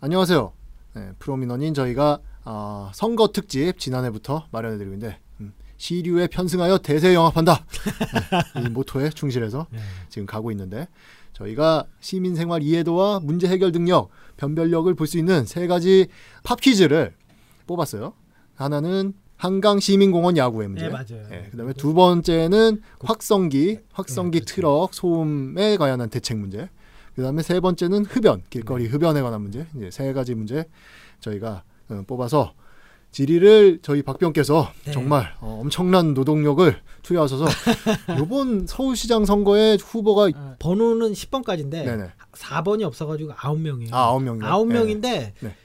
안녕하세요. 네, 프로민원인 저희가 어, 선거 특집 지난해부터 마련해드리고 있는데 음, 시류에 편승하여 대세 영합한다. 네, 이 모토에 충실해서 네. 지금 가고 있는데 저희가 시민생활 이해도와 문제 해결 능력, 변별력을 볼 수 있는 세 가지 팝 퀴즈를 뽑았어요. 하나는 한강 시민공원 야구의 문제. 네, 맞아요. 예, 그다음에 두 번째는 그- 확성기, 확성기 네, 그렇죠. 트럭 소음에 관한 대책 문제. 그다음에 세 번째는 흡연, 길거리 네. 흡연에 관한 문제. 이제 세 가지 문제 저희가 어, 뽑아서 질의를 저희 박병께서 네. 정말 어, 엄청난 노동력을 투여하셔서 이번 서울시장 선거에 후보가 아, 번호는 10번까지인데 네네 4번이 없어가지고 9명이에요. 아 아홉 명이요. 아홉 네. 명인데 네.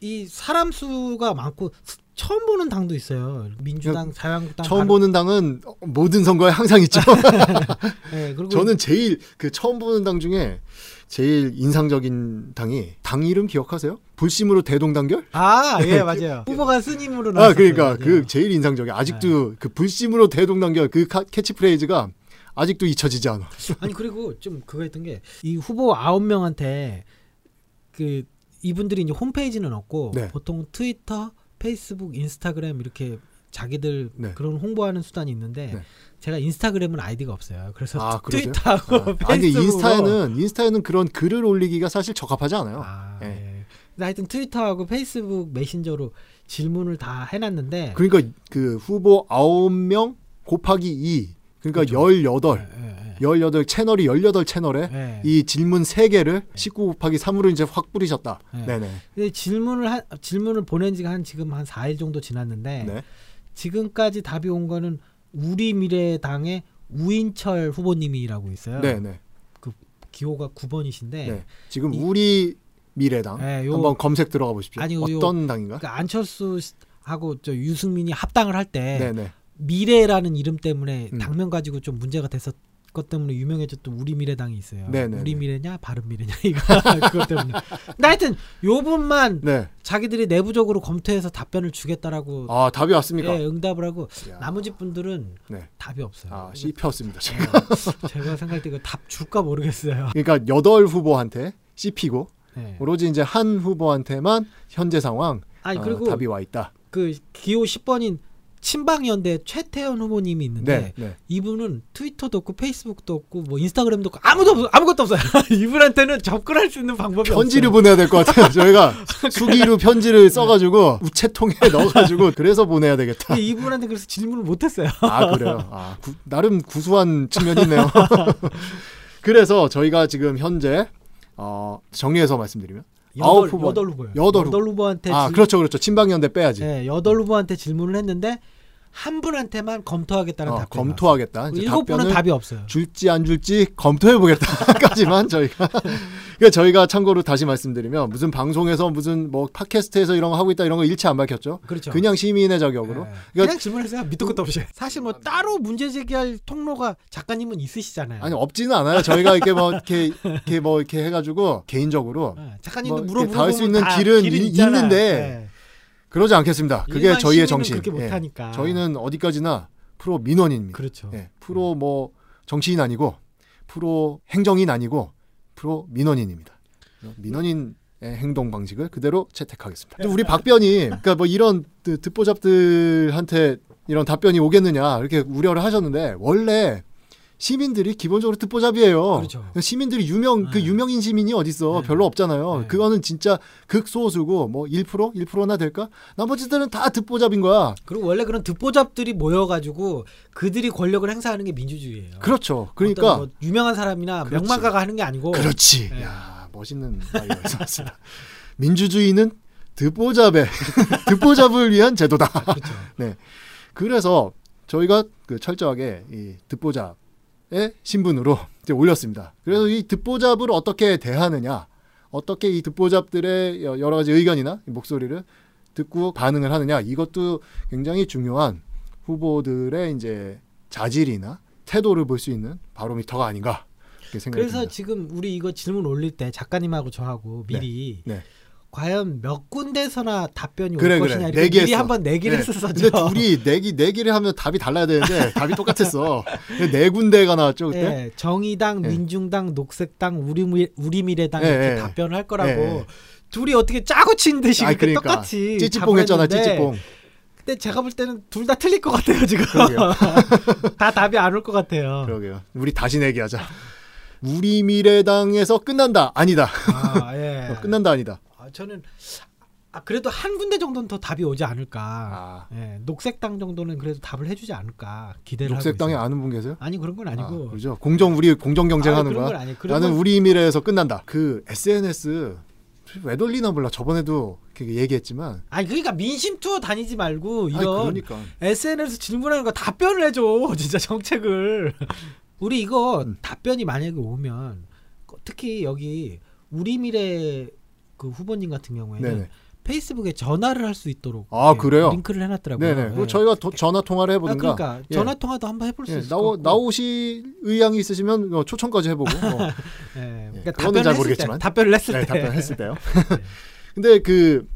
이 사람 수가 많고 스- 처음 보는 당도 있어요. 민주당, 자유한국당 처음 바른- 보는 당은 모든 선거에 항상 있죠. 네, 그리고 저는 제일 그 처음 보는 당 중에 제일 인상적인 당이 당 이름 기억하세요? 불심으로 대동단결? 아, 예, 맞아요. 후보가 스님으로 아 나왔어요. 그러니까 맞아요. 그 제일 인상적이 아직도 그 불심으로 대동단결 그 카- 캐치프레이즈가 아직도 잊혀지지 않아. 아니 그리고 좀 그거 했던 게 이 후보 아홉 명한테 그 이분들이 이제 홈페이지는 없고 네. 보통 트위터, 페이스북, 인스타그램 이렇게 자기들 네. 그런 홍보하는 수단이 있는데 네. 제가 인스타그램은 아이디가 없어요. 그래서 아? 트위터하고 아, 페이스북으로 아니 인스타에는 인스타에는 그런 글을 올리기가 사실 적합하지 않아요. 아, 예. 예. 근데 하여튼 트위터하고 페이스북 메신저로 질문을 다 해놨는데 그러니까 그 후보 9명 곱하기 2 그러니까 그렇죠. 18 예, 예, 18 채널이 18 채널에 예. 이 질문 3개를 19 곱하기 3으로 이제 확 뿌리셨다. 네. 네네. 근데 질문을 한 질문을 보낸 지가 한 지금 한 4일 정도 지났는데 네. 지금까지 답이 온 거는 우리 미래당의 우인철 후보님이라고 있어요. 네네. 기호가 9번이신데 네. 지금 이- 우리 미래당 네, 요- 한번 검색 들어가 보십시오. 아니, 요- 어떤 당인가? 그러니까 안철수 하고 저 유승민이 합당을 할때 네네. 미래라는 이름 때문에 음. 당면 가지고 좀 문제가 됐었 것 때문에 유명해졌던 우리 미래당이 있어요. 네네네. 우리 미래냐 바른 미래냐 이거 그것 때문에. 근데 하여튼 요 분만 네. 자기들이 내부적으로 검토해서 답변을 주겠다라고 아 답이 왔습니까? 예, 응답을 하고 야. 나머지 분들은 네. 답이 없어요. 아 씹혔습니다. 제가. 예, 제가 생각할 때 이거 답 줄까 모르겠어요. 그러니까 여덟 후보한테 씹히고 예. 오로지 이제 한 후보한테만 현재 상황 아니 어, 그리고 답이 와 있다. 그 기호 10번인 친박연대 최태원 후보님이 있는데 네. 네. 이분은 트위터도 없고 페이스북도 없고 뭐 인스타그램도 없고 아무도 없, 아무것도 없어요. 이분한테는 접근할 수 있는 방법이 편지를 없어요. 보내야 될 것 같아요. 저희가 수기로 편지를 써가지고 우체통에 넣어가지고 그래서 보내야 되겠다. 이분한테 그래서 질문을 못했어요. 아 그래요. 아 구- 나름 구수한 측면이 있네요. 그래서 저희가 지금 현재 어, 정리해서 말씀드리면 아홉 여덟, 후보. 여덟 후보요. 여덟 여덟 후보 한테 아 질- 그렇죠 그렇죠 친박연대 빼야지. 네, 여덟 후보한테 질문을 했는데 한 분한테만 검토하겠다는 어, 답변. 검토하겠다. 일곱 분은 답이 없어요. 줄지 안 줄지 검토해 보겠다까지만 저희가 그러니까 저희가 참고로 다시 말씀드리면 무슨 방송에서 무슨 뭐 팟캐스트에서 이런 거 하고 있다 이런 거 일체 안 밝혔죠. 그렇죠. 그냥 시민의 자격으로. 네. 그러니까- 그냥 질문해서 밑도 끝도 없이. 사실 뭐 따로 문제 제기할 통로가 작가님은 있으시잖아요. 아니 없지는 않아요. 저희가 이렇게 뭐 이렇게 이렇게 뭐 이렇게 해가지고 개인적으로 네, 작가님도 뭐 물어보고 닿을 수 있는 다 길은 있잖아요. 있는데 네. 그러지 않겠습니다. 그게 저희의 정신. 그렇게 예. 못하니까. 저희는 어디까지나 프로 민원인입니다. 그렇죠. 예. 프로 뭐 정치인 아니고 프로 행정인 아니고 프로 민원인입니다. 민원인의 행동 방식을 그대로 채택하겠습니다. 근데 우리 박변이 그러니까 뭐 이런 그 듣보잡들한테 이런 답변이 오겠느냐 이렇게 우려를 하셨는데 원래 시민들이 기본적으로 듣보잡이에요. 그렇죠. 시민들이 유명 그 네. 유명인 시민이 어디 있어? 네. 별로 없잖아요. 네. 그거는 진짜 극소수고 뭐 1% 1%나 될까? 나머지들은 다 듣보잡인 거야. 그리고 원래 그런 듣보잡들이 모여 가지고 그들이 권력을 행사하는 게 민주주의예요. 그렇죠. 그러니까 뭐 유명한 사람이나 그렇지. 명망가가 하는 게 아니고. 그렇지. 네. 야 멋있는 말이었습니다. 민주주의는 듣보잡의 듣보잡을 위한 제도다. 그렇죠. 그래서 저희가 그 철저하게 이 듣보잡의 신분으로 이제 올렸습니다. 그래서 이 듣보잡을 어떻게 대하느냐, 어떻게 이 듣보잡들의 여- 여러 가지 의견이나 목소리를 듣고 반응을 하느냐, 이것도 굉장히 중요한 후보들의 이제 자질이나 태도를 볼 수 있는 바로미터가 아닌가 그래서 듭니다. 지금 우리 이거 질문 올릴 때 작가님하고 저하고 미리 네. 과연 몇 군데서나 답변이 그래, 올 그래. 것이냐 이렇게 내기했어. 미리 한번 내기를 네. 했었죠. 근데 둘이 내기 내기를 하면 답이 달라야 되는데 답이 똑같았어. 네 군데가 나왔죠 그때. 예, 정의당, 예. 민중당, 녹색당, 우리 미- 우리 미래당 예, 이렇게 예. 답변을 할 거라고. 둘이 어떻게 짜고 친 듯이 그렇게 그러니까. 똑같이 찌찌뽕 했잖아, 찌찌뽕. 근데 제가 볼 때는 둘 다 틀릴 것 같아요 지금. 다 답이 안 올 것 같아요. 그러게요. 우리 다시 내기하자. 우리 미래당에서 끝난다. 아니다. 아, 예. 어, 끝난다. 아니다. 아, 저는 아, 그래도 한 군데 정도는 더 답이 오지 않을까. 아, 예, 녹색당 정도는 그래도 답을 해주지 않을까 기대를 녹색당에. 아는 분 계세요? 아니 그런 건 아니고. 아, 그죠. 공정 우리 공정 경쟁하는 아니, 그런 거야. 건 아니에요. 그런 나는 건- 우리 미래에서 끝난다. 그 SNS 왜 돌리나 몰라. 저번에도 얘기했지만. 아니 그러니까 민심 투어 다니지 말고 아니, 이런 그러니까. SNS 질문하는 거 답변을 해줘 진짜 정책을. 우리 이거 음. 답변이 만약에 오면 특히 여기 우리 미래 그 후보님 같은 경우에는 네네. 페이스북에 전화를 할 수 있도록 아, 이렇게 그래요? 링크를 해놨더라고요. 네네. 예. 저희가 도- 전화 통화를 아, 해보든가. 그러니까 예. 전화 통화도 한번 해볼 수 예, 있을 나오. 나오실 의향이 있으시면 어, 초청까지 해보고. 어, 예, 예, 그러니까 답변을 잘 했을 모르겠지만. 때, 답변을 했을 네, 때 답변했을 때요. 근데 그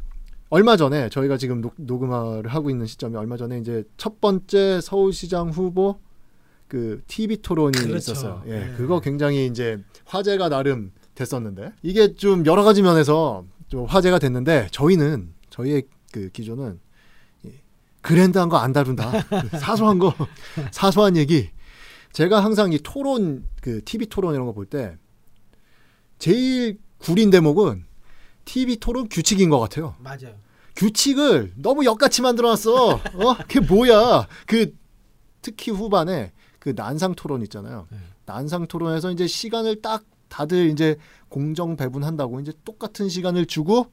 얼마 전에 저희가 지금 녹, 녹음을 하고 있는 시점이 얼마 전에 이제 첫 번째 서울시장 후보 그 TV 토론이 그렇죠. 있었어요. 예, 네. 그거 굉장히 이제 화제가 나름 됐었는데 이게 좀 여러 가지 면에서 좀 화제가 됐는데 저희는 저희의 그 기조는 예, 그랜드한 거 안 다룬다. 사소한 거 사소한 얘기. 제가 항상 이 토론 그 TV 토론 이런 거 볼 때 제일 구린 대목은 TV 토론 규칙인 것 같아요. 맞아요. 규칙을 너무 역같이 만들어놨어. 어? 그게 뭐야? 그 특히 후반에 그 난상 토론 있잖아요. 네. 난상 토론에서 이제 시간을 딱 다들 이제 공정 배분한다고 이제 똑같은 시간을 주고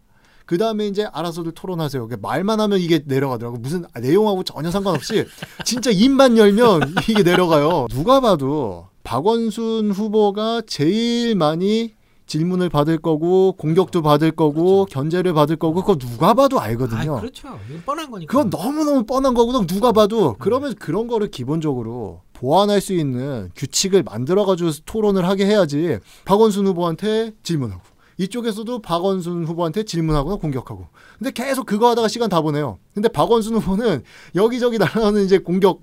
그 다음에 이제 알아서들 토론하세요. 말만 하면 이게 내려가더라고. 무슨 내용하고 전혀 상관없이 진짜 입만 열면 이게 내려가요. 누가 봐도 박원순 후보가 제일 많이 질문을 받을 거고 공격도 받을 거고 견제를 받을 거고 그거 누가 봐도 알거든요. 아, 그렇죠. 뻔한 거니까. 그건 너무너무 뻔한 거거든 누가 봐도 그러면 그런 거를 기본적으로 보완할 수 있는 규칙을 만들어 가지고 토론을 하게 해야지 박원순 후보한테 질문하고 이쪽에서도 박원순 후보한테 질문하거나 공격하고 근데 계속 그거 하다가 시간 다 보내요 근데 박원순 후보는 여기저기 날아가는 이제 공격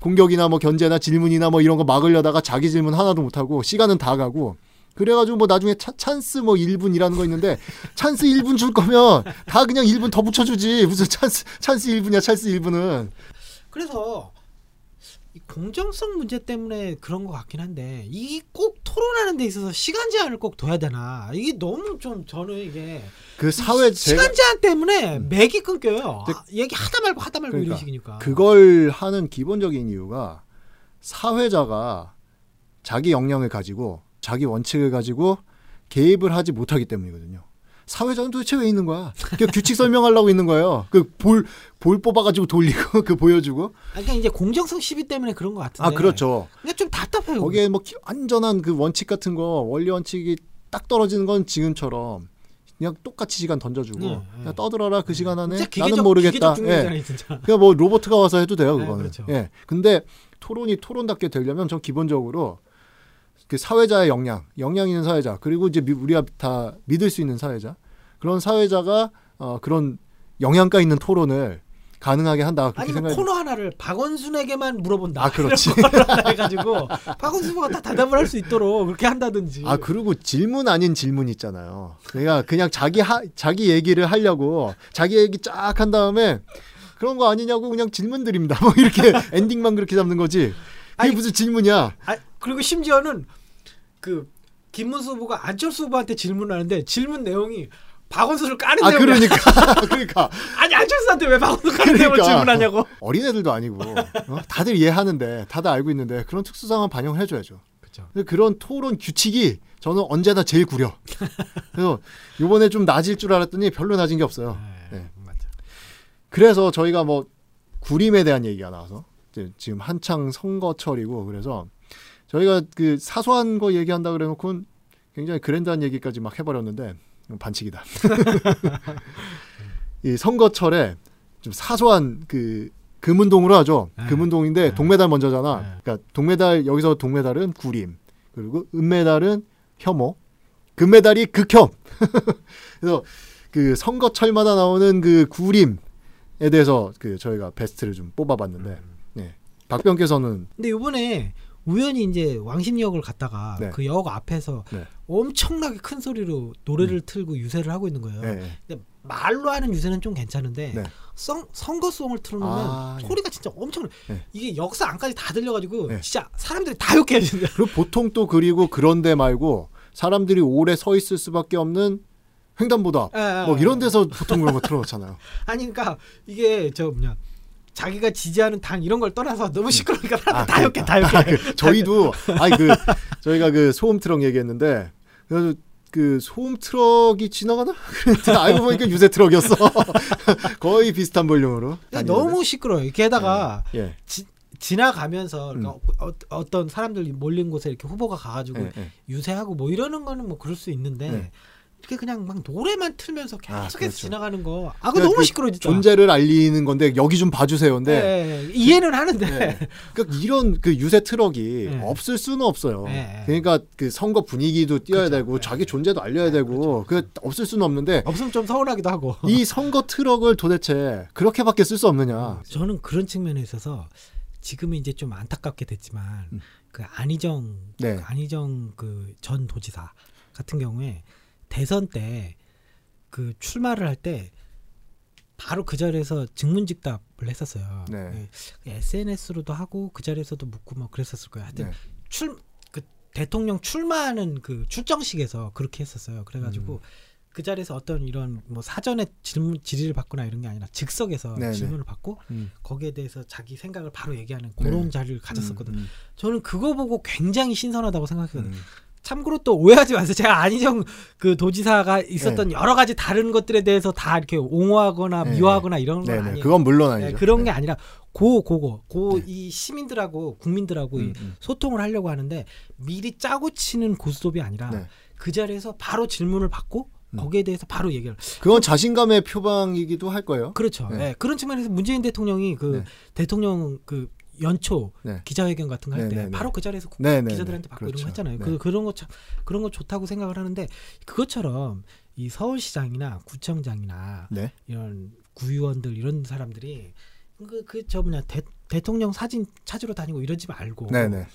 공격이나 뭐 견제나 질문이나 뭐 이런 거 막으려다가 자기 질문 하나도 못 하고 시간은 다 가고 그래가지고 뭐 나중에 차- 찬스 뭐 1분이라는 거 있는데 찬스 1분 줄 거면 다 그냥 1분 더 붙여주지. 무슨 찬스 찬스 1분이야 찬스 1분은. 그래서 이 공정성 문제 때문에 그런 것 같긴 한데 이게 꼭 토론하는 데 있어서 시간 제한을 꼭 둬야 되나? 이게 너무 좀 저는 이게 그 사회 제가 시간 제한 때문에 맥이 끊겨요. 아, 얘기 하다 말고 하다 말고 그러니까 이런 식이니까. 그걸 하는 기본적인 이유가 사회자가 자기 역량을 가지고 자기 원칙을 가지고 개입을 하지 못하기 때문이거든요. 사회자는 도대체 왜 있는 거야? 그 규칙 설명하려고 있는 거예요. 그 볼 볼 뽑아가지고 돌리고 그 보여주고. 아, 그러니까 이제 공정성 시비 때문에 그런 것 같은데 아 그렇죠. 근데 좀 답답해요 거기에 뭐 기- 안전한 그 원칙 같은 거 원리 원칙이 딱 떨어지는 건 지금처럼 그냥 똑같이 시간 던져주고 네, 네. 그냥 떠들어라 그 시간 안에 기계적, 나는 모르겠다. 예. 그냥 뭐 로버트가 와서 해도 돼요 네, 그거는. 그렇죠. 예. 근데 토론이 토론답게 되려면 전 기본적으로 그 사회자의 역량, 역량 있는 사회자 그리고 이제 미- 우리가 다 믿을 수 있는 사회자 그런 사회자가 어, 그런 영양가 있는 토론을 가능하게 한다 그렇게 아니면 생각이. 코너 하나를 박원순에게만 물어본다 아, 그렇지. 해가지고 박원순 후보가 다 대답을 할 수 있도록 그렇게 한다든지 아 그리고 질문 아닌 질문 있잖아요. 그러니까 그냥 자기 하, 자기 얘기를 하려고 자기 얘기 쫙 한 다음에 그런 거 아니냐고 그냥 질문 드립니다. 뭐 이렇게 엔딩만 그렇게 잡는 거지. 그게 아니, 무슨 질문이야? 아, 그리고 심지어는 그 김문수 후보가 안철수 후보한테 질문하는데 질문 내용이 박원순을 까는 아 내용이야. 그러니까 그러니까 아니 안철수한테 왜 박원순 까는 내용을 그러니까. 질문하냐고. 어린애들도 아니고 어? 다들 이해하는데 다들 알고 있는데 그런 특수 상황 반영을 해줘야죠. 그렇죠. 근데 그런 토론 규칙이 저는 언제나 제일 구려. 그래서 이번에 좀 낮을 줄 알았더니 별로 낮은 게 없어요. 네. 맞아. 그래서 저희가 뭐 구림에 대한 얘기가 나와서 지금 한창 선거철이고 그래서 저희가 그 사소한 거 얘기한다 그래놓고는 굉장히 그랜드한 얘기까지 막 해버렸는데 반칙이다. 이 선거철에 좀 사소한 그 금운동으로 하죠. 네. 금운동인데 네. 동메달 먼저잖아. 네. 그러니까 동메달 여기서 동메달은 구림 그리고 은메달은 혐오, 금메달이 극혐. 그래서 그 선거철마다 나오는 그 구림에 대해서 그 저희가 베스트를 좀 뽑아봤는데, 네. 박병께서는 근데 이번에 우연히 이제 왕십역을 갔다가 네. 그역 앞에서 네. 엄청나게 큰 소리로 노래를 틀고 유세를 하고 있는 거예요. 네. 근데 말로 하는 유세는 좀 괜찮은데 네. 성, 선거송을 틀어놓으면 아, 예. 소리가 진짜 엄청 네. 이게 역사 안까지 다 들려가지고 네. 진짜 사람들이 다 욕해요 진짜. 그리고 보통 또 그리고 그런데 말고 사람들이 오래 서 있을 수밖에 없는 횡단보도 앞, 예, 예, 뭐 예. 이런 데서 보통 그런 거 틀어놓잖아요. 아니 그러니까 이게 저 뭐냐 자기가 지지하는 당 이런 걸 떠나서 너무 시끄러우니까 사람들 아, 다 욕해 다 욕해. 아, 그, 저희도 아니 그 저희가 그 소음 트럭 얘기했는데 그래서 그 소음 트럭이 지나가나? 알고 보니까 유세 트럭이었어. 거의 비슷한 볼륨으로. 다니는데. 너무 시끄러워요. 게다가 예. 지, 지나가면서 음. 그러니까 어, 떤 사람들 몰린 곳에 이렇게 후보가 가가지고 예, 예. 유세하고 뭐 이러는 거는 뭐 그럴 수 있는데 네. 이렇게 그냥 막 노래만 틀면서 계속해서 그렇죠. 지나가는 거. 아, 그러니까 너무 그 시끄러워 진짜. 존재를 알리는 건데 여기 좀 봐주세요. 근데 예, 예, 이해는 하는데. 네. 그러니까 이런 그 유세 트럭이 네. 없을 수는 없어요. 네. 그러니까 그 선거 분위기도 띄어야 그렇죠. 되고 네. 자기 존재도 알려야 네, 되고 그 없을 수는 없는데 없으면 좀 서운하기도 하고. 이 선거 트럭을 도대체 그렇게밖에 쓸 수 없느냐? 저는 그런 측면에 있어서 지금은 이제 좀 안타깝게 됐지만 음. 그 안희정 네. 안희정 그 전 도지사 같은 경우에 대선 때 그 출마를 할 때 바로 그 자리에서 증문직답을 했었어요. 네. SNS로도 하고 그 자리에서도 묻고 뭐 그랬었을 거예요. 하여튼 네. 출 그 대통령 출마하는 그 출정식에서 그렇게 했었어요. 그래가지고 음. 그 자리에서 어떤 이런 뭐 사전에 질문 질의를 받거나 이런 게 아니라 즉석에서 네네. 질문을 받고 음. 거기에 대해서 자기 생각을 바로 얘기하는 그런 네. 자리를 가졌었거든요. 음, 저는 그거 보고 굉장히 신선하다고 음, 생각했거든요. 음. 참고로 또 오해하지 마세요. 제가 안희정 그 도지사가 있었던 여러 가지 다른 것들에 대해서 다 이렇게 옹호하거나 네. 미워하거나 이런 건 네네. 아니에요. 그건 물론 네, 아니죠. 그런 네. 게 아니라 고 고거 네. 고이 시민들하고 국민들하고 이 음, 음. 소통을 하려고 하는데 미리 짜고 치는 고스톱이 아니라 네. 그 자리에서 바로 질문을 받고 음. 거기에 대해서 바로 얘기를 그건 자신감의 표방이기도 할 거예요. 그렇죠. 네. 네, 그런 측면에서 문재인 대통령이 그 네. 대통령 그 연초 네. 기자회견 같은 거 할때 네, 네, 네. 바로 그 자리에서 국- 기자들한테 네. 받고 이런 그렇죠. 거 했잖아요. 네. 그 그런 거 참 그런 거 좋다고 생각을 하는데 그것처럼 이 서울시장이나 구청장이나 네. 이런 구의원들 이런 사람들이 그 그저 뭐냐 대, 대통령 사진 찾으러 다니고 이러지 말고 네네.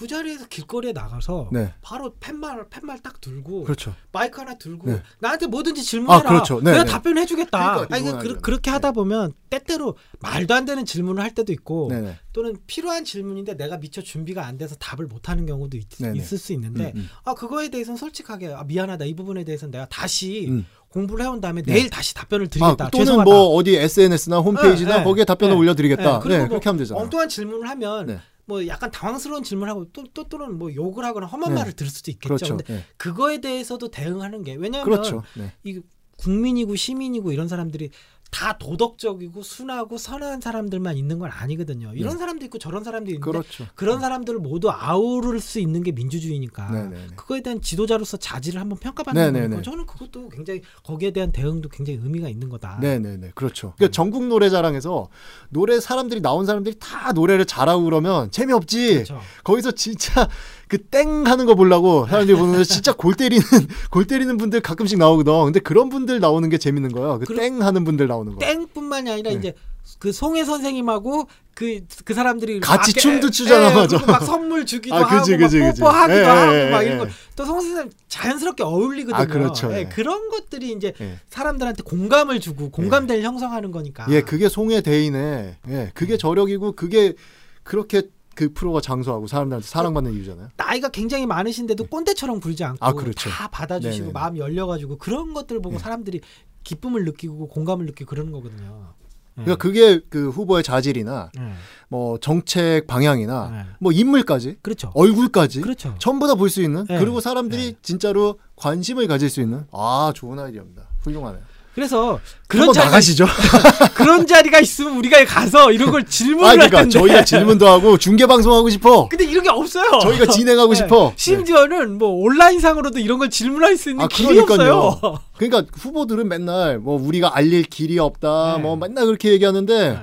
그 자리에서 길거리에 나가서 네. 바로 팻말 팻말 딱 들고 그렇죠. 마이크 하나 들고 네. 나한테 뭐든지 질문해라. 아, 그렇죠. 네, 내가 네. 답변해 주겠다. 그러니까 아니 그, 그. 그 렇게 하다 보면 때때로 말도 안 되는 질문을 할 때도 있고 네네. 또는 필요한 질문인데 내가 미처 준비가 안 돼서 답을 못 하는 경우도 있. 을수 있는데 음, 음. 아 그거에 대해서는 솔직하게 아, 미안하다 이 부분에 대해서는 내가 다시 음. 공부를 해온 다음에 네. 내일 다시 답변을 아, 드리겠다. 또는 죄송하다. 뭐 어디 SNS나 홈페이지나 네, 네. 거기에 답변을 네. 올려드리겠다. 네, 네, 그리고 뭐 그렇게 하면 되잖아요. 엉뚱한 질문을 하면 네. 뭐 약간 당황스러운 질문을 하고 또, 또 또는 뭐 욕을 하거나 험한 네. 말을 들을 수도 있겠죠. 그렇죠. 근데 네. 그거에 대해서도 대응하는 게 왜냐하면 그렇죠. 네. 이 국민이고 시민이고 이런 사람들이 다 도덕적이고 순하고 선한 사람들만 있는 건 아니거든요. 이런 네. 사람도 있고 저런 사람도 있는데 그렇죠. 그런 사람들을 모두 아우를 수 있는 게 민주주의니까 네네네. 그거에 대한 지도자로서 자질을 한번 평가받는 네네네. 거니까 저는 그것도 굉장히 거기에 대한 대응도 굉장히 의미가 있는 거다. 네네네. 그렇죠. 그러니까 전국 노래자랑에서 노래 사람들이 나온 사람들이 다 노래를 잘하고 그러면 재미없지. 그렇죠. 거기서 진짜 그 땡 하는 거 보려고 사람들이 보는데 진짜 골 때리는 골 때리는 분들 가끔씩 나오거든. 근데 그런 분들 나오는 게 재밌는 거예요. 그 땡 하는 분들 나오는 거. 땡뿐만이 아니라 네. 이제 그 송혜 선생님하고 그 그 사람들이 같이 막 춤도 에- 추잖아, 에, 맞아. 그리고 막 선물 주기도 아, 그지, 하고 그지, 막. 뽀뽀하기도 예, 하고 예, 막 예, 이런 예. 거또 송혜 선생님 자연스럽게 어울리거든요. 아, 그렇죠. 예, 예. 그런 것들이 이제 예. 사람들한테 공감을 주고 공감대를 형성하는 거니까. 예, 그게 송의 대인의 예, 음. 그게 저력이고 그게 그렇게 그 프로가 장수하고 사람들한테 사랑받는 이유잖아요. 나이가 굉장히 많으신데도 꼰대처럼 굴지 않고 아, 그렇죠. 다 받아주시고 네네네. 마음이 열려가지고 그런 것들을 보고 예. 사람들이 기쁨을 느끼고 공감을 느끼고 그러는 거거든요. 예. 그러니까 그게 그 후보의 자질이나 예. 뭐 정책 방향이나 예. 뭐 인물까지 그렇죠. 얼굴까지 그렇죠. 전부 다 볼 수 있는 네. 그리고 사람들이 네. 진짜로 관심을 가질 수 있는 아 좋은 아이디어입니다. 훌륭하네요. 그래서 그런 자리가 나가시죠. 그런 자리가 있으면 우리가 가서 이런 걸 질문을 아할 그러니까 텐데. 저희가 질문도 하고 중계 방송하고 싶어. 근데 이런 게 없어요. 저희가 진행하고 네. 싶어. 네. 심지어는 뭐 온라인상으로도 이런 걸 질문할 수 있는 아, 길이 그러니까요. 없어요. 그러니까 후보들은 맨날 뭐 우리가 알릴 길이 없다, 네. 뭐 맨날 그렇게 얘기하는데 네.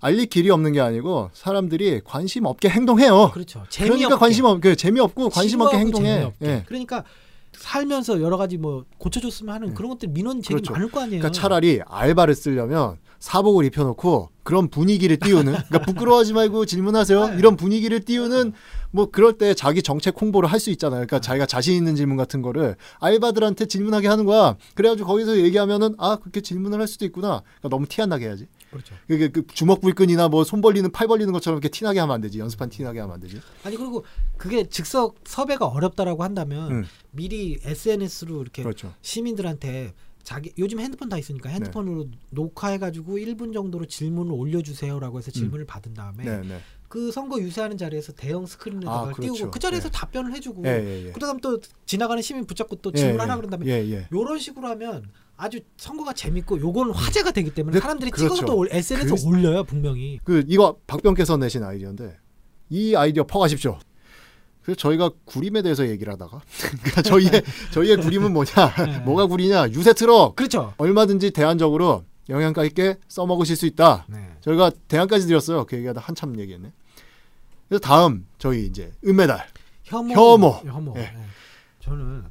알릴 길이 없는 게 아니고 사람들이 관심 없게 행동해요. 그렇죠. 재미없게. 그러니까 관심 없, 그 재미없고 관심 없게 행동해. 재미없게. 예. 그러니까 살면서 여러 가지 뭐 고쳐줬으면 하는 네. 그런 것들 민원 제기 그렇죠. 많을 거 아니에요. 그러니까 차라리 알바를 쓰려면 사복을 입혀놓고 그런 분위기를 띄우는 그러니까 부끄러워하지 말고 질문하세요. 이런 분위기를 띄우는 뭐 그럴 때 자기 정책 홍보를 할 수 있잖아요. 그러니까 자기가 자신 있는 질문 같은 거를 알바들한테 질문하게 하는 거야. 그래가지고 거기서 얘기하면은 아 그렇게 질문을 할 수도 있구나. 그러니까 너무 티 안 나게 해야지 그렇죠. 그게 그 주먹 불끈이나 뭐 손 벌리는 팔 벌리는 것처럼 이렇게 티나게 하면 안 되지. 연습한 티나게 하면 안 되지. 아니 그리고 그게 즉석 섭외가 어렵다라고 한다면 음. 미리 SNS로 이렇게 그렇죠. 시민들한테 자기 요즘 핸드폰 다 있으니까 핸드폰으로 녹화해가지고 1분 정도로 질문을 올려주세요라고 해서 질문을 받은 다음에 네 네. 그 선거 유세하는 자리에서 대형 스크린에다가 아, 그렇죠. 띄우고 그 자리에서 네. 답변을 해주고 예예예. 그다음 또 지나가는 시민 붙잡고 또 질문하라 그런 다음에 예예. 요런 식으로 하면 아주 선거가 재밌고 요건 화제가 되기 때문에 네, 사람들이 그렇죠. 찍어서 또 올- SNS에 그- 올려요 분명히 그 이거 박병께서 내신 아이디어인데 이 아이디어 퍼가십시오. 그래서 저희가 구림에 대해서 얘기를 하다가 그러니까 저희의 저희의 구림은 뭐냐 네. 뭐가 구리냐 유세 트럭 그렇죠 얼마든지 대안적으로 영양가 있게 써먹으실 수 있다. 네. 저희가 대안까지 드렸어요. 그 얘기하다 한참 얘기했네. 그래서 다음 저희 이제 은메달 혐오 혐오. 혐오 예. 예. 저는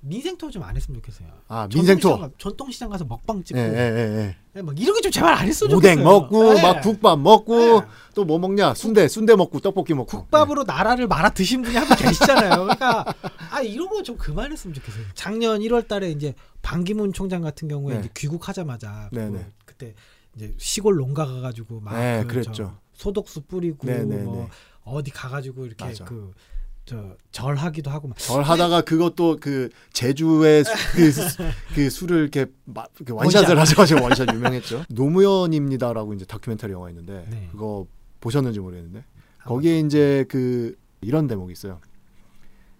민생 투어 좀 안 했으면 좋겠어요 아 민생 투어 전통시장 가- 가서 먹방 찍고 예예예 예, 막 이런 게 좀 제발 안 했으면 오뎅 좋겠어요 먹고 예. 막 국밥 먹고 예. 또뭐 먹냐 순대 순대 먹고 떡볶이 먹고 국밥으로 나라를 말아 드신 분이 한 분 계시잖아요. 그러니까 아 이런 거 좀 그만했으면 좋겠어요. 작년 1월달에 이제 반기문 총장 같은 경우에 네. 이제 귀국하자마자 네, 그, 네. 그때 이제 시골 농가 가가지고 막 네, 그 그랬죠. 저 소독수 뿌리고 네, 네, 뭐 네. 어디 가가지고 이렇게 맞아. 그 저 절하기도 하고 막 절 하다가 그것도 그 제주의 수- 그, 수- 그 술을 이렇게 마, 그 원샷을 원샷. 하셔가지고 원샷 유명했죠. 노무현입니다라고 이제 다큐멘터리 영화 있는데 네. 그거 보셨는지 모르겠는데 거기에 이제 그 이런 대목이 있어요.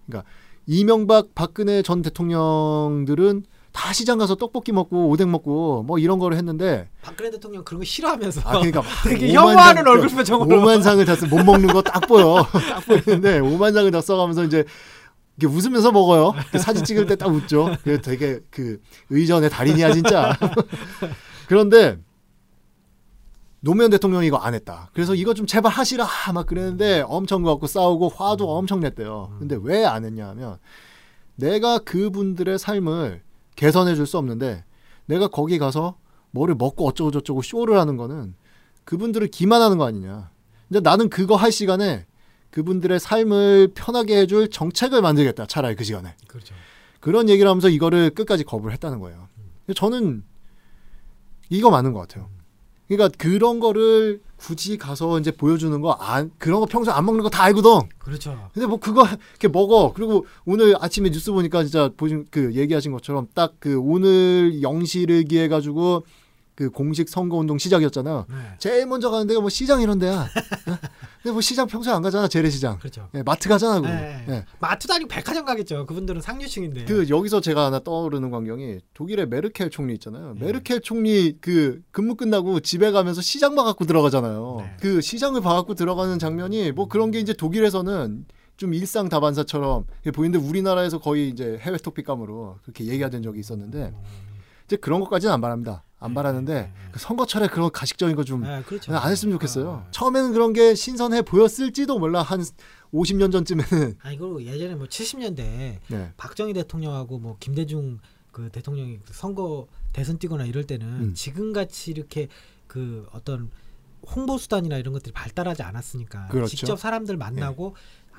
그러니까 이명박 박근혜 전 대통령들은 다 시장 가서 떡볶이 먹고 오뎅 먹고 뭐 이런 거를 했는데 박근혜 대통령 그런 거 싫어하면서 아 그러니까 막 되게 혐오하는 장- 얼굴 표정으로 오만 상을 다 써. 못 먹는 거 딱 보여. 딱 보이는데 오만 상을 다 써가면서 이제 이렇게 웃으면서 먹어요. 그 사진 찍을 때 딱 웃죠. 그게 되게 그 의전의 달인이야 진짜. 그런데 노무현 대통령이 이거 안 했다. 그래서 이거 좀 제발 하시라 막 그랬는데 엄청 갖고 싸우고 화도 엄청 냈대요. 근데 왜 안 했냐 하면 내가 그분들의 삶을 개선해 줄 수 없는데 내가 거기 가서 뭐를 먹고 어쩌고 저쩌고 쇼를 하는 거는 그분들을 기만하는 거 아니냐. 근데 나는 그거 할 시간에 그분들의 삶을 편하게 해줄 정책을 만들겠다. 차라리 그 시간에. 그렇죠. 그런 얘기를 하면서 이거를 끝까지 거부를 했다는 거예요. 저는 이거 맞는 것 같아요. 그러니까 그런 거를 굳이 가서 이제 보여주는 거 안, 그런 거 평소 안 먹는 거 다 알거든. 그렇죠. 근데 뭐 그거 이렇게 먹어. 그리고 오늘 아침에 뉴스 보니까 진짜 보신 그 얘기하신 것처럼 딱 그 오늘 영시를 기해 가지고 그 공식 선거 운동 시작이었잖아요. 네. 제일 먼저 가는 데가 뭐 시장 이런 데야. 어? 근데 뭐 시장 평소에 안 가잖아. 재래시장. 그렇죠. 예, 마트 가잖아. 그거. 네. 예. 마트도 아니고 백화점 가겠죠. 그분들은 상류층인데. 그 여기서 제가 하나 떠오르는 광경이 독일의 메르켈 총리 있잖아요. 예. 메르켈 총리 그 근무 끝나고 집에 가면서 시장 봐갖고 들어가잖아요. 네. 그 시장을 봐갖고 들어가는 장면이 뭐 그런 게 이제 독일에서는 좀 일상 다반사처럼 보이는데 우리나라에서 거의 이제 해외 토픽감으로 그렇게 얘기하던 적이 있었는데 이제 그런 것까지는 안 바랍니다. 안 네, 바라는데 네, 네. 그 선거철에 그런 가식적인 거좀안 네, 그렇죠. 했으면 좋겠어요. 아, 처음에는 그런 게 신선해 보였을지도 몰라 한 50년 전쯤에는 아 이거 예전에 뭐 70년대 네. 박정희 대통령하고 뭐 김대중 그 대통령이 그 선거 대선 뛰거나 이럴 때는 음. 지금 같이 이렇게 그 어떤 홍보 수단이나 이런 것들이 발달하지 않았으니까 그렇죠. 직접 사람들 만나고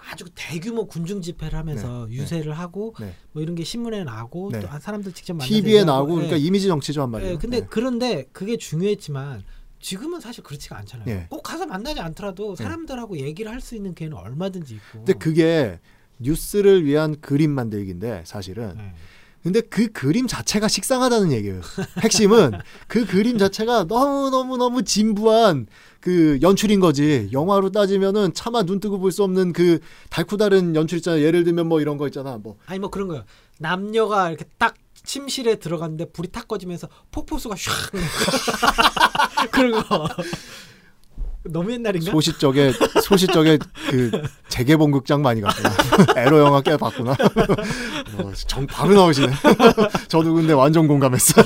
아주 대규모 군중 집회를 하면서 네, 유세를 하고 네. 뭐 이런 게 신문에 나오고 네. 또 사람들 직접 만나서 TV에 나오고 예. 그러니까 이미지 정치죠 한 말이에요. 예, 근데 네. 그런데 그게 중요했지만 지금은 사실 그렇지가 않잖아요. 예. 꼭 가서 만나지 않더라도 사람들하고 얘기를 할 수 있는 기회는 얼마든지 있고. 근데 그게 뉴스를 위한 그림 만들기인데 사실은 네. 근데 그 그림 자체가 식상하다는 얘기예요. 핵심은 그 그림 자체가 너무 너무 너무 진부한 그 연출인 거지. 영화로 따지면은 차마 눈 뜨고 볼 수 없는 그 달쿠다른 연출 있잖아. 예를 들면 뭐 이런 거 있잖아. 뭐 아니 뭐 그런 거요. 남녀가 이렇게 딱 침실에 들어갔는데 불이 탁 꺼지면서 폭포수가 샥 그런 거. 너무 옛날인가? 소시적에 소시적에 그 재개봉 극장 많이 갔구나. 에로 영화 꽤 봤구나. 어, 정 바로 나오시네. 저도 근데 완전 공감했어요.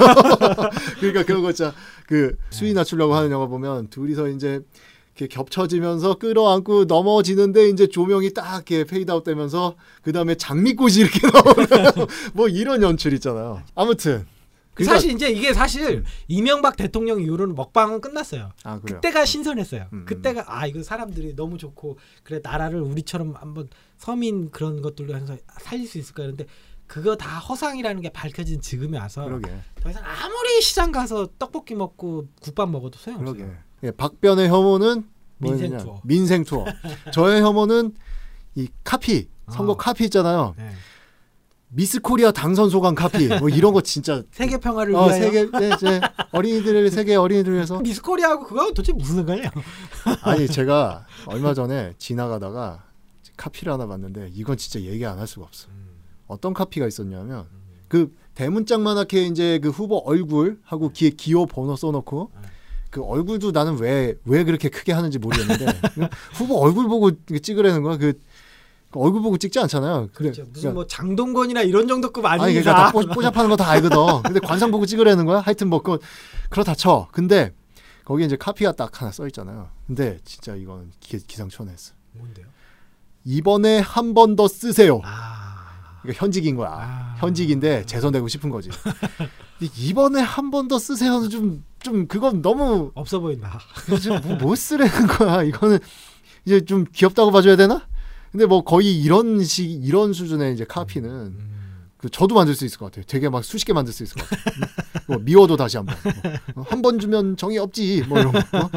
그러니까 그런 거 있잖아. 그 수위 낮추려고 하는 영화 보면 둘이서 이제 이렇게 겹쳐지면서 끌어안고 넘어지는데 이제 조명이 딱 이렇게 페이드아웃 되면서 그 다음에 장미꽃이 이렇게 나오는 뭐 이런 연출 있잖아요. 아무튼 그러니까- 사실 이제 이게 사실 이명박 대통령 이후로는 먹방은 끝났어요. 아. 그때가 신선했어요. 음. 그때가 아 이거 사람들이 너무 좋고 그래 나라를 우리처럼 한번 서민 그런 것들로 해서 살릴 수 있을까 그런데 그거 다 허상이라는 게 밝혀진 지금에 와서 그러게. 더 이상 아무리 시장 가서 떡볶이 먹고 국밥 먹어도 소용없어요. 그러게. 예, 박변의 혐오는 민생? 투어. 민생 투어. 저의 혐오는 이 카피 선거 어. 카피 있잖아요. 네. 미스 코리아 당선 소감 카피 뭐 이런 거 진짜 세계 평화를 어, 위하여 세계 네, 네, 어린이들을 세계 어린이들을 위해서 미스 코리아하고 그거 도대체 무슨 상관이야? 아니 제가 얼마 전에 지나가다가 카피를 하나 봤는데 이건 진짜 얘기 안 할 수가 없어. 어떤 카피가 있었냐면 그 대문짝만하게 이제 그 후보 얼굴하고 기에 기호 번호 써놓고 그 얼굴도 나는 왜 왜 그렇게 크게 하는지 모르겠는데 후보 얼굴 보고 찍으라는 거야. 그, 그 얼굴 보고 찍지 않잖아요. 그래, 그렇죠. 무슨 뭐 장동건이나 이런 정도급 아니 아니니까. 그러니까 다 뽀- 뽀잡하는 거 다 알거든. 근데 관상 보고 찍으라는 거야. 하여튼 뭐 그, 그렇다 쳐. 근데 거기 이제 카피가 딱 하나 써 있잖아요. 근데 진짜 이건 기, 기상천외했어. 뭔데요? 이번에 한 번 더 쓰세요. 아. 그러니까 현직인 거야. 아. 현직인데 재선되고 싶은 거지. 이번에 한 번 더 쓰세요는 좀, 좀 그건 너무 없어 보인다. 좀 뭐, 뭐 쓰라는 거야. 이거는 이제 좀 귀엽다고 봐줘야 되나? 근데 뭐 거의 이런 식 이런 수준의 이제 카피는 음. 그 저도 만들 수 있을 것 같아요. 되게 막 수십 개 만들 수 있을 것 같아요. 뭐 미워도 다시 한 번. 뭐, 한번 주면 정이 없지. 뭐 이런 거. 어?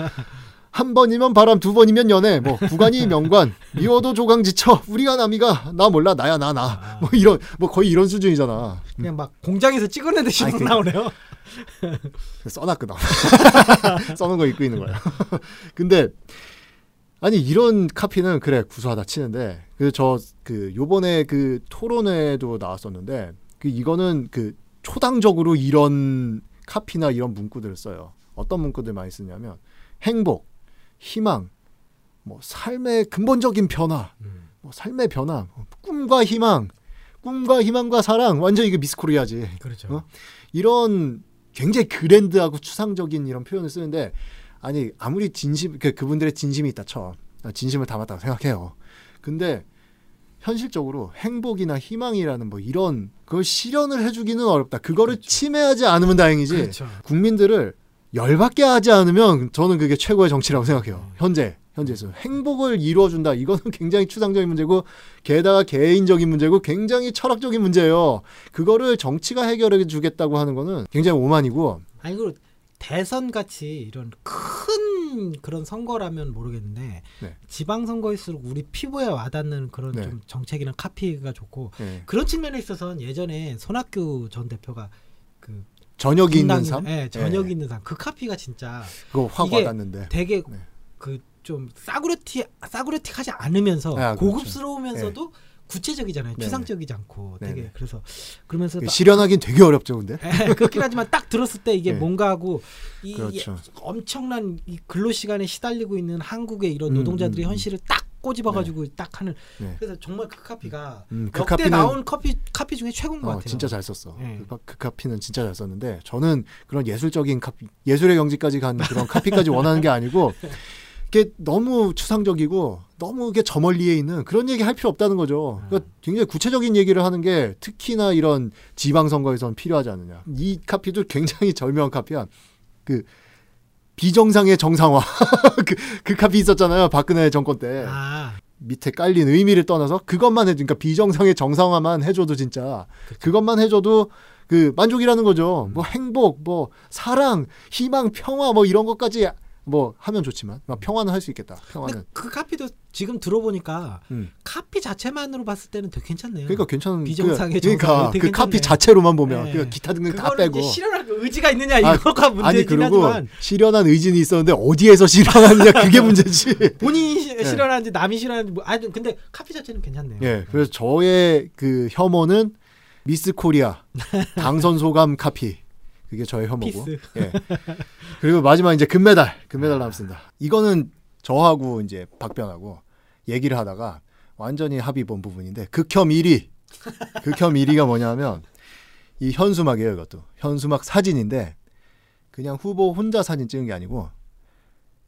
한 번이면 바람, 두 번이면 연애. 뭐 구간이 명관. 미워도 조강지쳐. 우리가 남이가 나 몰라 나야 나 나. 뭐 이런 뭐 거의 이런 수준이잖아. 그냥 막 공장에서 찍어내듯이 막 그- 나오네요. 써놨거든. 써놓은 거 입고 있는 거야. 근데 아니 이런 카피는 그래 구수하다 치는데 그저그 요번에 그 토론회도 나왔었는데 그 이거는 그 초당적으로 이런 카피나 이런 문구들을 써요. 어떤 문구들 많이 쓰냐면 행복, 희망, 뭐 삶의 근본적인 변화, 음. 뭐 삶의 변화, 꿈과 희망, 꿈과 희망과 사랑 완전 이게 미스코리아지. 그렇죠. 어? 이런 굉장히 그랜드하고 추상적인 이런 표현을 쓰는데 아니 아무리 진심 그 그분들의 진심이 있다 쳐 아, 진심을 담았다고 생각해요. 근데 현실적으로 행복이나 희망이라는 뭐 이런 그걸 실현을 해주기는 어렵다. 그거를 침해하지 않으면 다행이지. 그렇죠. 국민들을 열받게 하지 않으면 저는 그게 최고의 정치라고 생각해요. 현재 현재에서 행복을 이루어준다. 이거는 굉장히 추상적인 문제고 게다가 개인적인 문제고 굉장히 철학적인 문제예요. 그거를 정치가 해결해 주겠다고 하는 거는 굉장히 오만이고 아니 그리고 대선 같이 이런 큰 그런 선거라면 모르겠는데 네. 지방 선거일수록 우리 피부에 와닿는 그런 네. 좀 정책이나 카피가 좋고 예. 그런 측면에 있어서는 예전에 손학규 전 대표가 그 저녁이 있는 삶, 예, 저녁이 예. 있는 삶. 그 카피가 진짜 그거 확 와닿는데. 되게 네. 그좀 싸구려티 싸구려틱하지 않으면서 아, 그렇죠. 고급스러우면서도 구체적이잖아요. 네네. 추상적이지 않고 되게 네네. 그래서 그러면서 그 실현하긴 되게 어렵죠, 근데. 예, 그렇긴 하지만 딱 들었을 때 이게 네. 뭔가 하고 이 그렇죠. 이 엄청난 이 근로 시간에 시달리고 있는 한국의 이런 음, 노동자들의 음, 음. 현실을 딱 꼬집어가지고 딱 하는 네. 그래서 정말 그 카피가 음, 그 역대 카피는- 나온 커피 카피 중에 최고인 것 어, 같아요. 진짜 잘 썼어. 네. 그, 카- 그 카피는 진짜 잘 썼는데 저는 그런 예술적인 카피, 예술의 경지까지 간 그런 카피까지 원하는 게 아니고 이게 너무 추상적이고 너무 이게 저 멀리에 있는 그런 얘기 할 필요 없다는 거죠. 그러니까 굉장히 구체적인 얘기를 하는 게 특히나 이런 지방 선거에선 필요하지 않느냐. 이 카피도 굉장히 절묘한 카피야. 그 비정상의 정상화 그, 그 카피 있었잖아요. 박근혜 정권 때. 아 밑에 깔린 의미를 떠나서 그것만 해도 그러니까 비정상의 정상화만 해줘도 진짜 그렇죠. 그것만 해줘도 그 만족이라는 거죠. 뭐 행복, 뭐 사랑, 희망, 평화 뭐 이런 것까지 뭐 하면 좋지만 막 평화는 할 수 있겠다. 평화는. 그 카피도 지금 들어보니까 음. 카피 자체만으로 봤을 때는 되게 괜찮네요. 그러니까 괜찮은 비정상의 그, 그러니까 그 카피. 자체로만 보면 네. 그 기타 등등 다 빼고 실현할 의지가 있느냐 아, 이거가 아니 문제긴 그리고 하지만 실현한 의지는 있었는데 어디에서 실현하느냐 그게 문제지. 본인이 시- 실현하는지 남이 실현하는지 뭐 아니 근데 카피 자체는 괜찮네요. 예, 그래서 저의 그 혐오는 미스 코리아 당선 소감 카피. 그게 저의 혐오고. 예. 그리고 마지막 이제 금메달, 금메달 남습니다. 이거는 저하고 이제 박변하고 얘기를 하다가 완전히 합의 본 부분인데 극혐 1위. 극혐 1위가 뭐냐면 이 현수막이에요, 이것도. 현수막 사진인데 그냥 후보 혼자 사진 찍은 게 아니고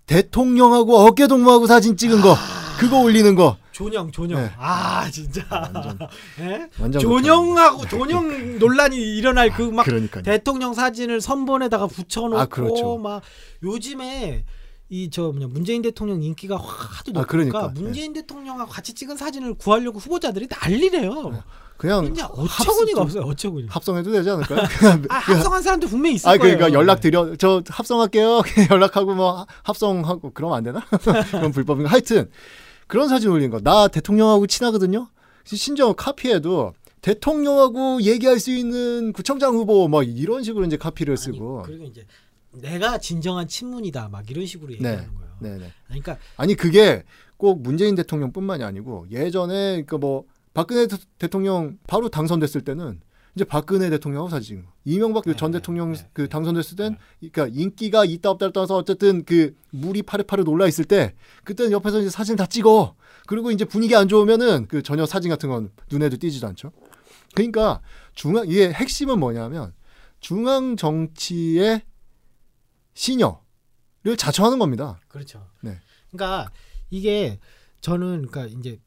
대통령하고 어깨 동무하고 사진 찍은 거. 그거 올리는 거. 존영 존영. 네. 아 진짜. 완전 예? 완전 존영하고 존영 논란이 일어날 그막 그러니까요. 대통령 사진을 선본에다가 붙여놓고 아, 그렇죠. 막 요즘에 이 저 뭐냐 문재인 대통령 인기가 하도 높으니까 아, 그러니까. 문재인 대통령하고 같이 찍은 사진을 구하려고 후보자들이 난리래요. 그냥 그냥 합- 어처구니가 좀 없어요. 어처구니. 합성해도 되지 않을까요? 그냥 아 합성한 사람도 분명히 있을 아 거예요. 그러니까 연락 드려 저 합성할게요. 그냥 연락하고 뭐 합성하고 그러면 안 되나? 그럼 불법인가? 하여튼 그런 사진 올린 거. 나 대통령하고 친하거든요. 심지어 카피해도 대통령하고 얘기할 수 있는 구청장 후보 뭐 이런 식으로 이제 카피를 쓰고. 아니, 그리고 이제 내가 진정한 친문이다 막 이런 식으로 얘기하는 네. 거예요. 네 네. 그러니까 아니 그게 꼭 문재인 대통령뿐만이 아니고 예전에 그뭐 박근혜 대- 대통령 바로 당선됐을 때는 이제 박근혜 대통령하고 사진. 이명박 그전 네, 대통령 네, 그 네. 당선됐을 땐 그러니까 인기가 있다 없다를 떠나서 어쨌든 그 물이 파릇파릇 올라 있을 때 그때는 옆에서 이제 사진 다 찍어. 그리고 이제 분위기 안 좋으면은 그 전혀 사진 같은 건 눈에도 띄지도 않죠. 그러니까 중앙 이게 핵심은 뭐냐면 중앙 정치의 신여를 자처하는 겁니다. 그렇죠. 네. 그러니까 이게 저는 그러니까 이제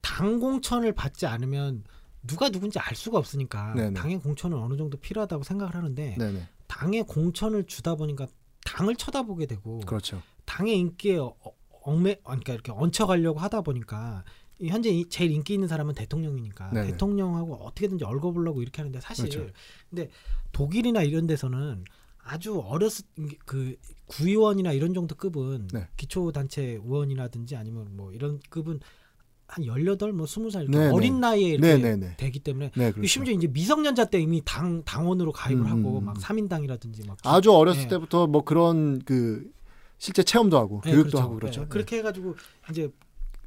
당 공천을 받지 않으면 누가 누군지 알 수가 없으니까 네네. 당의 공천은 어느 정도 필요하다고 생각을 하는데 네네. 당의 공천을 주다 보니까 당을 쳐다보게 되고 그렇죠. 당의 인기에 어- 어- 얽매 그러니까 이렇게 얹혀 가려고 하다 보니까 이 현재 이- 제일 인기 있는 사람은 대통령이니까 네네. 대통령하고 어떻게든지 얽어보려고 이렇게 하는데 사실 그렇죠. 근데 독일이나 이런 데서는 아주 어렸을 그 구의원이나 이런 정도 급은 네. 기초단체 의원이라든지 아니면 뭐 이런 급은 한 18, 뭐 20살 이렇게 네네. 어린 나이에 이렇게 네네네. 되기 때문에 네, 그렇죠. 심지어 이제 미성년자 때 이미 당 당원으로 가입을 음, 하고 음, 막 음. 3인당이라든지 막 아주 어렸을 예. 때부터 뭐 그런 그 실제 체험도 하고 네, 교육도 그렇죠. 하고 그렇죠. 네, 그렇게 해 가지고 이제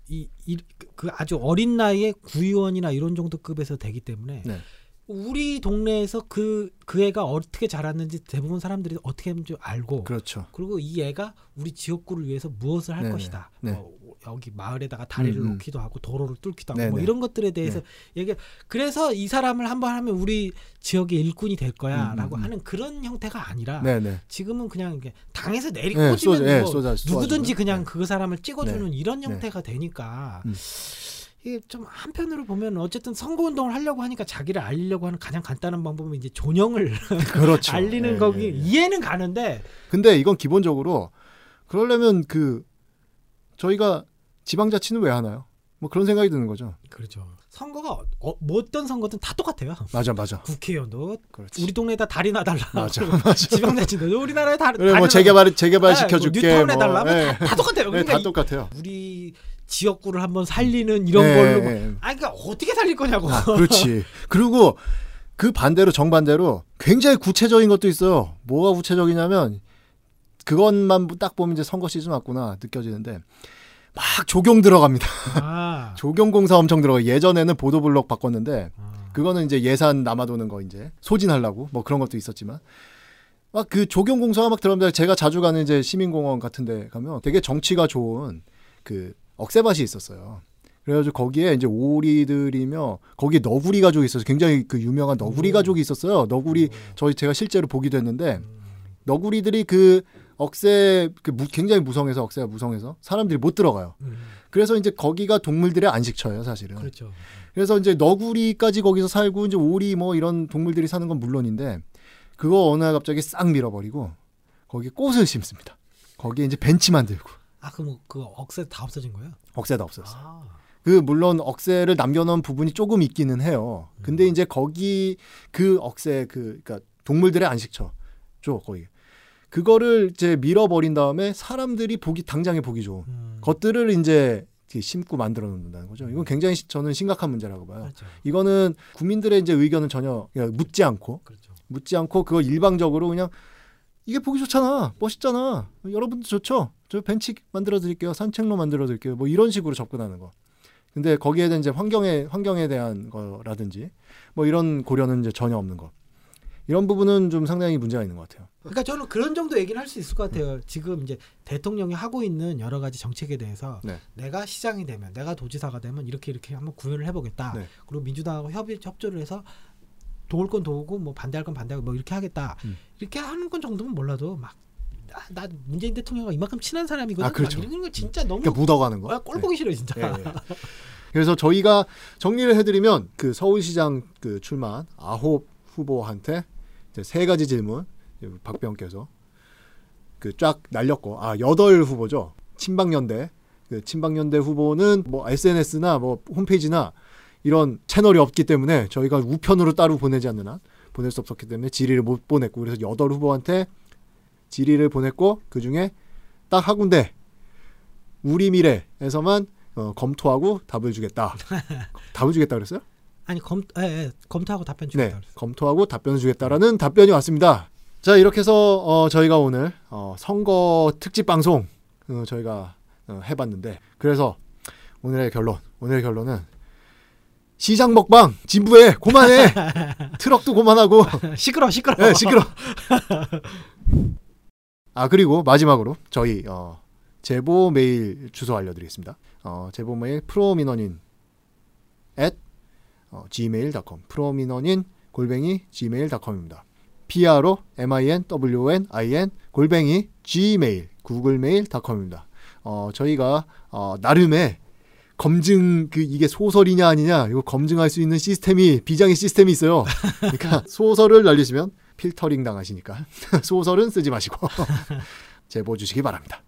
이, 이, 그 아주 어린 나이에 구의원이나 이런 정도 급에서 되기 때문에 네. 우리 동네에서 그, 그 애가 어떻게 자랐는지 대부분 사람들이 어떻게 하는지 알고 그렇죠. 그리고 이 애가 우리 지역구를 위해서 무엇을 할 네네. 것이다. 네. 뭐 여기 마을에다가 다리를 음, 음. 놓기도 하고 도로를 뚫기도 하고 뭐. 이런 것들에 대해서 얘기. 그래서 이 사람을 한번 하면 우리 지역의 일꾼이 될 거야라고 음, 음, 음. 하는 그런 형태가 아니라 네네. 지금은 그냥 이게 당에서 네, 내리 꽂으면 쏘- 예, 뭐 쏘자- 누구든지. 그냥 네. 그 사람을 찍어주는 이런 네. 형태가 되니까 음. 이게 좀 한편으로 보면 어쨌든 선거 운동을 하려고 하니까 자기를 알리려고 하는 가장 간단한 방법은 이제 존영을 그렇죠. 알리는 예, 거기. 이해는 가는데 근데 이건 기본적으로 그러려면 그 저희가 지방자치는 왜 하나요? 뭐 그런 생각이 드는 거죠. 그렇죠. 선거가 어, 뭐 어떤 선거든 다 똑같아요. 맞아, 맞아. 국회의원도 그렇지. 우리 동네에다 다리 놔달라. 맞아, 맞아. 지방자치도 우리나라에 다 그래 뭐 재개발 재개발 시켜줄게. 뉴타운 뭐, 해달라. 면 예. 다, 다 똑같아요. 네, 그러니까 다 이- 똑같아요. 우리 지역구를 한번 살리는 이런 예, 걸로 뭐-. 아니 그러니까 어떻게 살릴 거냐고. 아, 그렇지. 그리고 그 반대로 정반대로 굉장히 구체적인 것도 있어요. 뭐가 구체적이냐면 그것만 딱 보면 이제 선거 시즌 왔구나 느껴지는데 막 조경 들어갑니다. 아. 조경 공사 엄청 들어가. 예전에는 보도블록 바꿨는데 아. 그거는 이제 예산 남아도는 거 이제 소진하려고 뭐 그런 것도 있었지만 막 그 조경 공사가 막 들어갑니다. 제가 자주 가는 이제 시민공원 같은데 가면 되게 정치가 좋은 그 억새밭이 있었어요. 그래가지고 거기에 이제 오리들이며 거기에 너구리 가족이 있어서 굉장히 그 유명한 너구리 오. 가족이 있었어요. 너구리 오. 저희 제가 실제로 보기도 했는데 음. 너구리들이 그 억새 그 무- 굉장히 무성해서 억새가 무성해서 사람들이 못 들어가요. 음. 그래서 이제 거기가 동물들의 안식처예요, 사실은. 그렇죠. 그래서 이제 너구리까지 거기서 살고 이제 오리 뭐 이런 동물들이 사는 건 물론인데 그거 어느 날 갑자기 싹 밀어버리고 거기 꽃을 심습니다. 거기에 이제 벤치 만들고 아 그럼 그 억새 다 없어진 거예요? 억새도 없었어. 요 아. 그 물론 억새를 남겨놓은 부분이 조금 있기는 해요. 근데 음. 이제 거기 그 억새 그 그러니까 동물들의 안식처 죠 거기. 그거를 이제 밀어버린 다음에 사람들이 보기 당장에 보기 좋은 음. 것들을 이제 심고 만들어 놓는다는 거죠. 이건 굉장히 시- 저는 심각한 문제라고 봐요. 그렇죠. 이거는 국민들의 이제 의견은 전혀 묻지 않고 그렇죠. 묻지 않고 그거 일방적으로 그냥 이게 보기 좋잖아 멋있잖아 여러분도 좋죠 저 벤치 만들어 드릴게요 산책로 만들어 드릴게요 뭐 이런 식으로 접근하는 거 근데 거기에 대한 이제 환경에 환경에 대한 거라든지 뭐 이런 고려는 이제 전혀 없는 거 이런 부분은 좀 상당히 문제가 있는 것 같아요 그러니까 저는 그런 정도 얘기를 할수 있을 것 같아요. 지금 이제 대통령이 하고 있는 여러 가지 정책에 대해서 네. 내가 시장이 되면 내가 도지사가 되면 이렇게 이렇게 한번 구현을 해보겠다. 네. 그리고 민주당하고 협의 협조를 해서 도울 건 도우고 뭐 반대할 건 반대하고 뭐 이렇게 하겠다. 음. 이렇게 하는 건 정도면 몰라도 막 나, 나 문재인 대통령과 이만큼 친한 사람이거든. 아, 그렇죠. 막 이런 거 진짜 너무 그러니까 묻어가는 거. 아, 꼴 보기 싫어 진짜. 예, 예. 그래서 저희가 정리를 해드리면 그 서울시장 그 출마한 아홉 후보한테 세 가지 질문 박병께서 그 쫙 날렸고 아 여덟 후보죠 친박연대 그 친박연대 후보는 뭐 SNS나 뭐 홈페이지나 이런 채널이 없기 때문에 저희가 우편으로 따로 보내지 않는 한 보낼 수 없었기 때문에 질의를 못 보냈고 그래서 여덟 후보한테 질의를 보냈고 그 중에 딱 한 군데 우리 미래에서만 어, 검토하고 답을 주겠다. 답을 주겠다 그랬어요? 아니 검 예, 예, 검토하고 답변 네, 주겠다. 그랬어. 검토하고 답변을 주겠다라는 답변이 왔습니다. 자 이렇게 해서 어, 저희가 오늘 어, 선거 특집 방송 어, 저희가 어, 해봤는데 그래서 오늘의 결론 오늘의 결론은 시장 먹방 진부해 고만해 트럭도 고만하고 시끄러 시끄러. 네, 시끄러. 아 그리고 마지막으로 저희 어, 제보 메일 주소 알려드리겠습니다. 어, 제보 메일 프로민원인 at 어, gmail.com 프로민원인 골뱅이 gmail.com입니다. p r o m i n w n i n 골뱅이 gmail 구글메일.com입니다. 어, 저희가 어, 나름의 검증 그 이게 소설이냐 아니냐 이거 검증할 수 있는 시스템이 비장의 시스템이 있어요. 그러니까 소설을 날리시면 필터링 당하시니까 소설은 쓰지 마시고 제보 주시기 바랍니다.